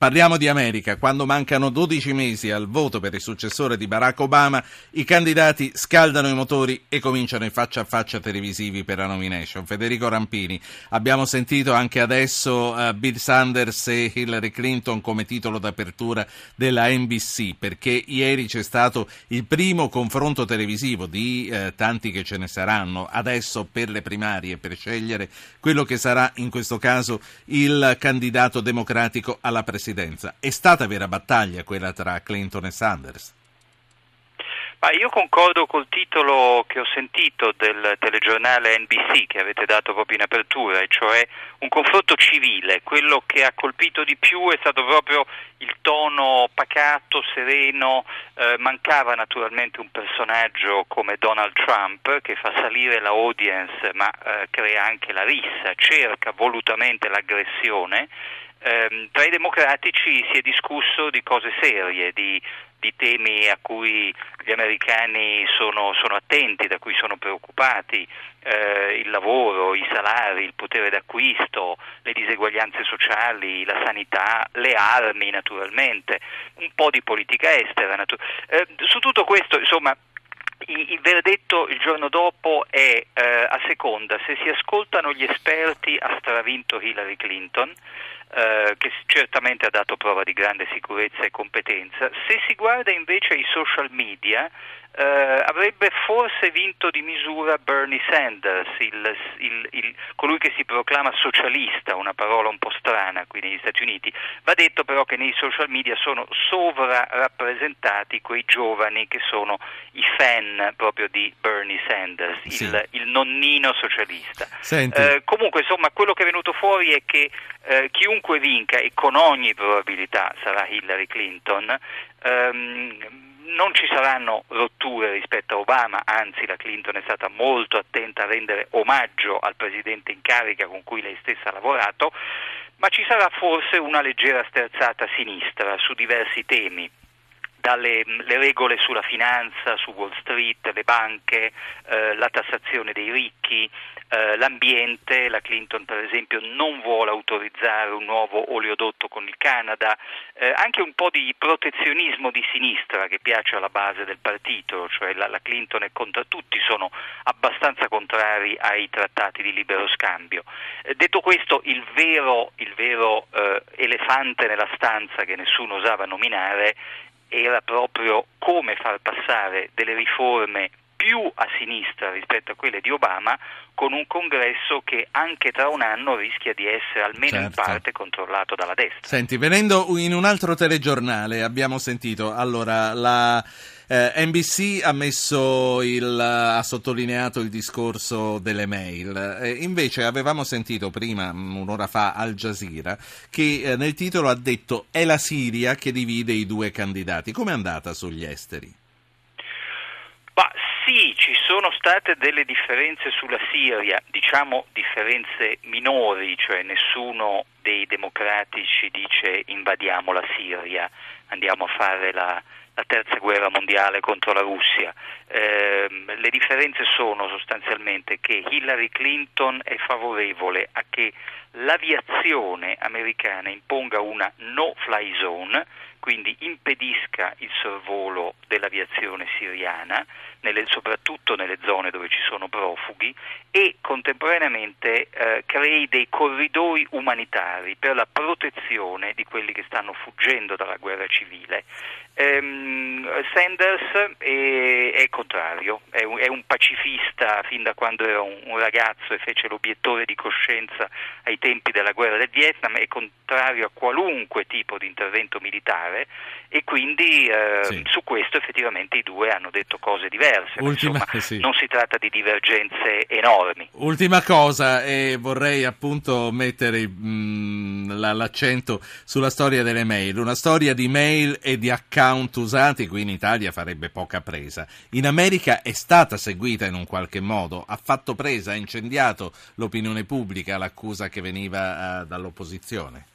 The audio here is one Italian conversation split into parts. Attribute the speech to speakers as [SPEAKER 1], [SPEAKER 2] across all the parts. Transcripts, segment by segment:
[SPEAKER 1] Parliamo di America. Quando mancano 12 mesi al voto per il successore di Barack Obama, i candidati scaldano i motori e cominciano i faccia a faccia televisivi per la nomination. Federico Rampini, abbiamo sentito anche adesso uh, Bill Sanders e Hillary Clinton come titolo d'apertura della NBC, perché ieri c'è stato il primo confronto televisivo di uh, tanti che ce ne saranno adesso per le primarie, per scegliere quello che sarà in questo caso il candidato democratico alla presidenza presidenza. È stata vera battaglia quella tra Clinton e Sanders?
[SPEAKER 2] Ma io concordo col titolo che ho sentito del telegiornale NBC che avete dato proprio in apertura, e cioè un confronto civile. Quello che ha colpito di più è stato proprio il tono pacato, sereno. Eh, mancava naturalmente un personaggio come Donald Trump che fa salire la audience ma eh, crea anche la rissa, cerca volutamente l'aggressione ehm, tra i democratici si è discusso di cose serie, di, di temi a cui gli americani sono, sono attenti, da cui sono preoccupati, eh, il lavoro, i salari, il potere d'acquisto, le diseguaglianze sociali, la sanità, le armi naturalmente, un po' di politica estera. Natu- eh, su tutto questo, insomma, il verdetto il giorno dopo è eh, a seconda se si ascoltano gli esperti ha stravinto Hillary Clinton eh, che certamente ha dato prova di grande sicurezza e competenza. Se si guarda invece ai social media, eh, avrebbe forse vinto di misura Bernie Sanders, il, il, il, colui che si proclama socialista, una parola un po' strana qui negli Stati Uniti. Va detto però che nei social media sono sovrarappresentati quei giovani che sono i fan proprio di Bernie Sanders, sì. il, nonnino socialista. Eh, comunque insomma quello che è venuto fuori è che eh, chiunque vinca e con ogni probabilità sarà Hillary Clinton, ehm, non ci saranno rotture rispetto a Obama, anzi la Clinton è stata molto attenta a rendere omaggio al presidente in carica con cui lei stessa ha lavorato, ma ci sarà forse una leggera sterzata a sinistra su diversi temi dalle regole sulla finanza, su Wall Street, le banche, eh, la tassazione dei ricchi, eh, l'ambiente, la Clinton per esempio non vuole autorizzare un nuovo oleodotto con il Canada, eh, anche un po' di protezionismo di sinistra che piace alla base del partito, cioè la, la Clinton è contro tutti, sono abbastanza contrari ai trattati di libero scambio. Eh, detto questo, il vero, il vero eh, elefante nella stanza che nessuno osava nominare era proprio come far passare delle riforme più a sinistra rispetto a quelle di Obama, con un congresso che anche tra un anno rischia di essere almeno certo. in parte controllato dalla destra.
[SPEAKER 1] Senti, venendo in un altro telegiornale, abbiamo sentito allora la. Eh, NBC ha, il, ha, sottolineato il discorso delle mail, eh, invece avevamo sentito prima, un'ora fa, Al Jazeera, che eh, nel titolo ha detto è la Siria che divide i due candidati. Come è andata sugli esteri?
[SPEAKER 2] Sì, ci sono state delle differenze sulla Siria, diciamo differenze minori, cioè nessuno dei democratici dice invadiamo la Siria, andiamo a fare la, la terza guerra mondiale contro la Russia. Eh, le differenze sono sostanzialmente che Hillary Clinton è favorevole a che l'aviazione americana imponga una no-fly zone, quindi impedisca il sorvolo dell'aviazione siriana, nelle, soprattutto nelle zone dove ci sono profughi, e contemporaneamente eh, crei dei corridoi umanitari per la protezione di quelli che stanno fuggendo dalla guerra civile. Ehm, Sanders è, è contrario, è un, è un, pacifista fin da quando era un, un, ragazzo e fece l'obiettore di coscienza ai tempi della guerra del Vietnam, è contrario a qualunque tipo di intervento militare e quindi eh, sì. su questo effettivamente i due hanno detto cose diverse. Ultima, Insomma, sì. non si tratta di divergenze enormi.
[SPEAKER 1] Ultima cosa, e vorrei appunto mettere mh, mm, l'accento sulla storia delle mail, una storia di mail e di account usati qui in Italia farebbe poca presa. In America è stata seguita in un qualche modo, ha fatto presa, ha incendiato l'opinione pubblica l'accusa che veniva uh, dall'opposizione.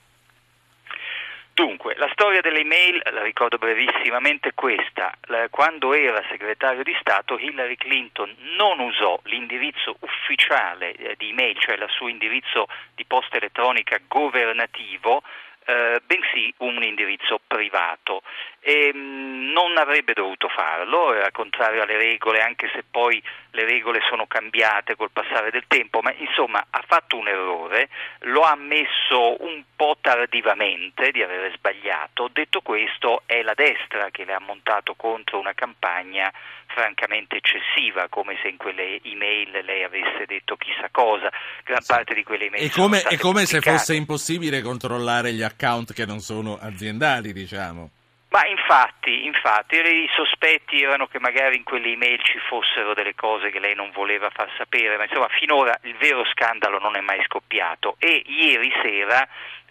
[SPEAKER 2] Dunque, la storia delle email, la ricordo brevissimamente questa, quando era segretario di Stato Hillary Clinton non usò l'indirizzo ufficiale eh, di email, cioè il suo indirizzo di posta elettronica governativo, eh, bensì un indirizzo privato. E, mh, mm, non avrebbe dovuto farlo, era contrario alle regole, anche se poi le regole sono cambiate col passare del tempo, ma insomma ha fatto un errore, lo ha ammesso un po' tardivamente di aver sbagliato. Detto questo, è la destra che le ha montato contro una campagna francamente eccessiva, come se in quelle email lei avesse detto chissà cosa. Gran sì. parte di quelle email
[SPEAKER 1] è come, è come se fosse impossibile controllare gli account che non sono aziendali, diciamo.
[SPEAKER 2] Ma infatti, infatti, i sospetti erano che magari in quelle email ci fossero delle cose che lei non voleva far sapere, ma insomma finora il vero scandalo non è mai scoppiato e ieri sera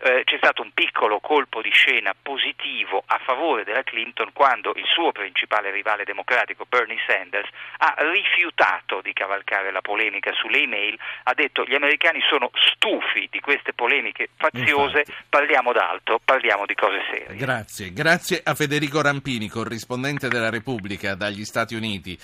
[SPEAKER 2] eh, c'è stato un piccolo colpo di scena positivo a favore della Clinton quando il suo principale rivale democratico Bernie Sanders ha rifiutato di cavalcare la polemica sulle email, ha detto gli americani sono stufi di queste polemiche faziose, Infatti. parliamo d'altro, parliamo di cose serie.
[SPEAKER 1] Grazie, grazie a Federico Rampini, corrispondente della Repubblica dagli Stati Uniti.